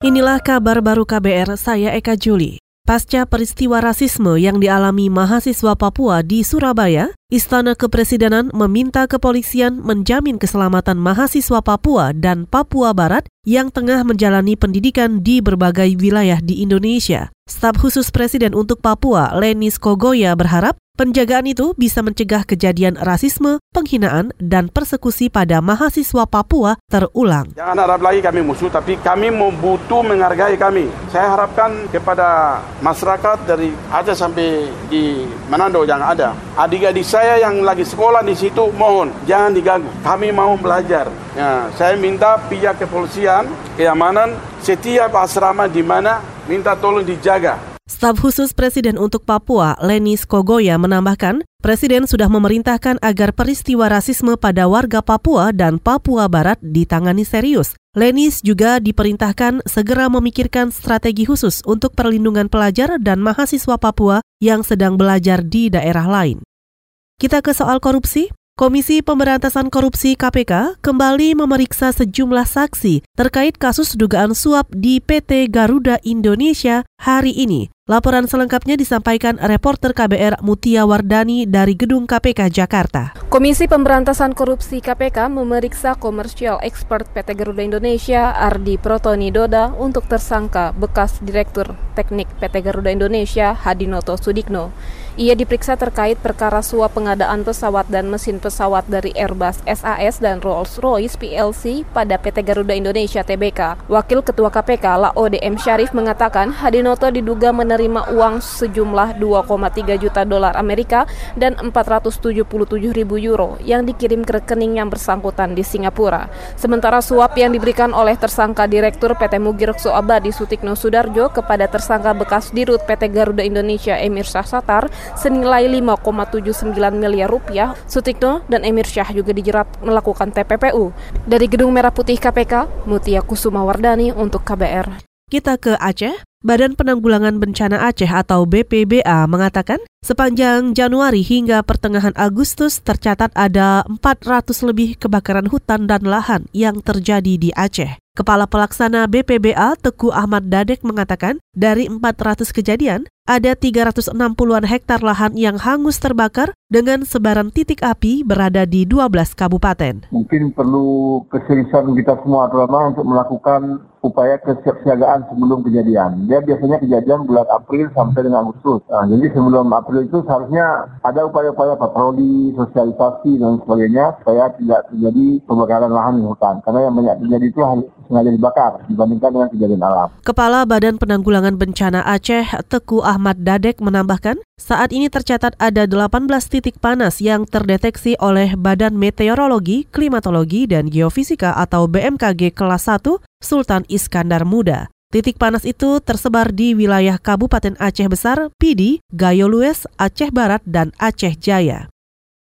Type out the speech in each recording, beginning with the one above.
Inilah kabar baru KBR, saya Eka Juli. Pasca peristiwa rasisme yang dialami mahasiswa Papua di Surabaya, Istana Kepresidenan meminta kepolisian menjamin keselamatan mahasiswa Papua dan Papua Barat yang tengah menjalani pendidikan di berbagai wilayah di Indonesia. Staf khusus Presiden untuk Papua, Lenis Kogoya berharap Penjagaan itu bisa mencegah kejadian rasisme, penghinaan, dan persekusi pada mahasiswa Papua terulang. Jangan harap lagi kami musuh, tapi kami membutuh menghargai kami. Saya harapkan kepada masyarakat dari Aceh sampai di Manado yang ada. Adik-adik saya yang lagi sekolah di situ, mohon jangan diganggu. Kami mau belajar. Ya, saya minta pihak kepolisian, keamanan, setiap asrama di mana minta tolong dijaga Staf khusus Presiden untuk Papua, Lenis Kogoya, menambahkan, Presiden sudah memerintahkan agar peristiwa rasisme pada warga Papua dan Papua Barat ditangani serius. Lenis juga diperintahkan segera memikirkan strategi khusus untuk perlindungan pelajar dan mahasiswa Papua yang sedang belajar di daerah lain. Kita ke soal korupsi. Komisi Pemberantasan Korupsi KPK kembali memeriksa sejumlah saksi terkait kasus dugaan suap di PT Garuda Indonesia hari ini. Laporan selengkapnya disampaikan reporter KBR Mutia Wardani dari Gedung KPK Jakarta. Komisi Pemberantasan Korupsi KPK memeriksa komersial expert PT Garuda Indonesia Ardi Protoni Doda untuk tersangka bekas Direktur Teknik PT Garuda Indonesia Hadinoto Sudikno. Ia diperiksa terkait perkara suap pengadaan pesawat dan mesin pesawat dari Airbus SAS dan Rolls-Royce PLC pada PT Garuda Indonesia Tbk. Wakil Ketua KPK Laode M. Syarif mengatakan Hadinoto diduga menerima menerima uang sejumlah 2,3 juta dolar Amerika dan 477 ribu euro yang dikirim ke rekening yang bersangkutan di Singapura. Sementara suap yang diberikan oleh tersangka Direktur PT Mugirokso Abadi Sutikno Sudarjo kepada tersangka bekas dirut PT Garuda Indonesia Emir Syah Satar senilai 5,79 miliar rupiah, Sutikno dan Emir Syah juga dijerat melakukan TPPU. Dari Gedung Merah Putih KPK, Mutia Kusuma Wardani untuk KBR. Kita ke Aceh. Badan Penanggulangan Bencana Aceh atau BPBA mengatakan sepanjang Januari hingga pertengahan Agustus tercatat ada 400 lebih kebakaran hutan dan lahan yang terjadi di Aceh. Kepala Pelaksana BPBA Teguh Ahmad Dadek mengatakan dari 400 kejadian, ada 360-an hektar lahan yang hangus terbakar dengan sebaran titik api berada di 12 kabupaten. Mungkin perlu keseriusan kita semua terutama untuk melakukan upaya kesiapsiagaan sebelum kejadian. Dia biasanya kejadian bulan April sampai dengan Agustus. Nah, jadi sebelum April itu seharusnya ada upaya-upaya patroli, sosialisasi dan sebagainya supaya tidak terjadi pembakaran lahan di hutan. Karena yang banyak terjadi itu sengaja dibakar dibandingkan dengan kejadian alam. Kepala Badan Penanggulangan Bencana Aceh, Teku Ahmad Dadek menambahkan, saat ini tercatat ada 18 titik panas yang terdeteksi oleh Badan Meteorologi, Klimatologi, dan Geofisika atau BMKG kelas 1 Sultan Iskandar Muda. Titik panas itu tersebar di wilayah Kabupaten Aceh Besar, Pidi, Gayo Lues, Aceh Barat, dan Aceh Jaya.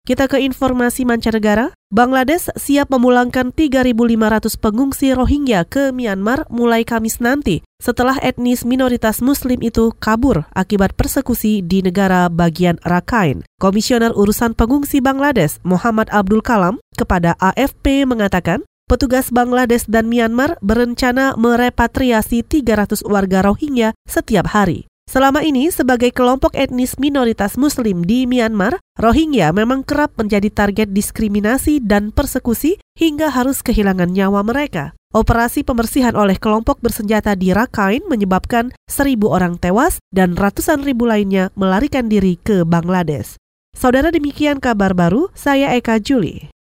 Kita ke informasi mancanegara. Bangladesh siap memulangkan 3.500 pengungsi Rohingya ke Myanmar mulai Kamis nanti setelah etnis minoritas Muslim itu kabur akibat persekusi di negara bagian Rakhine. Komisioner Urusan Pengungsi Bangladesh Muhammad Abdul Kalam kepada AFP mengatakan petugas Bangladesh dan Myanmar berencana merepatriasi 300 warga Rohingya setiap hari. Selama ini, sebagai kelompok etnis minoritas Muslim di Myanmar, Rohingya memang kerap menjadi target diskriminasi dan persekusi hingga harus kehilangan nyawa mereka. Operasi pembersihan oleh kelompok bersenjata di Rakhine menyebabkan seribu orang tewas dan ratusan ribu lainnya melarikan diri ke Bangladesh. Saudara demikian kabar baru, saya Eka Juli.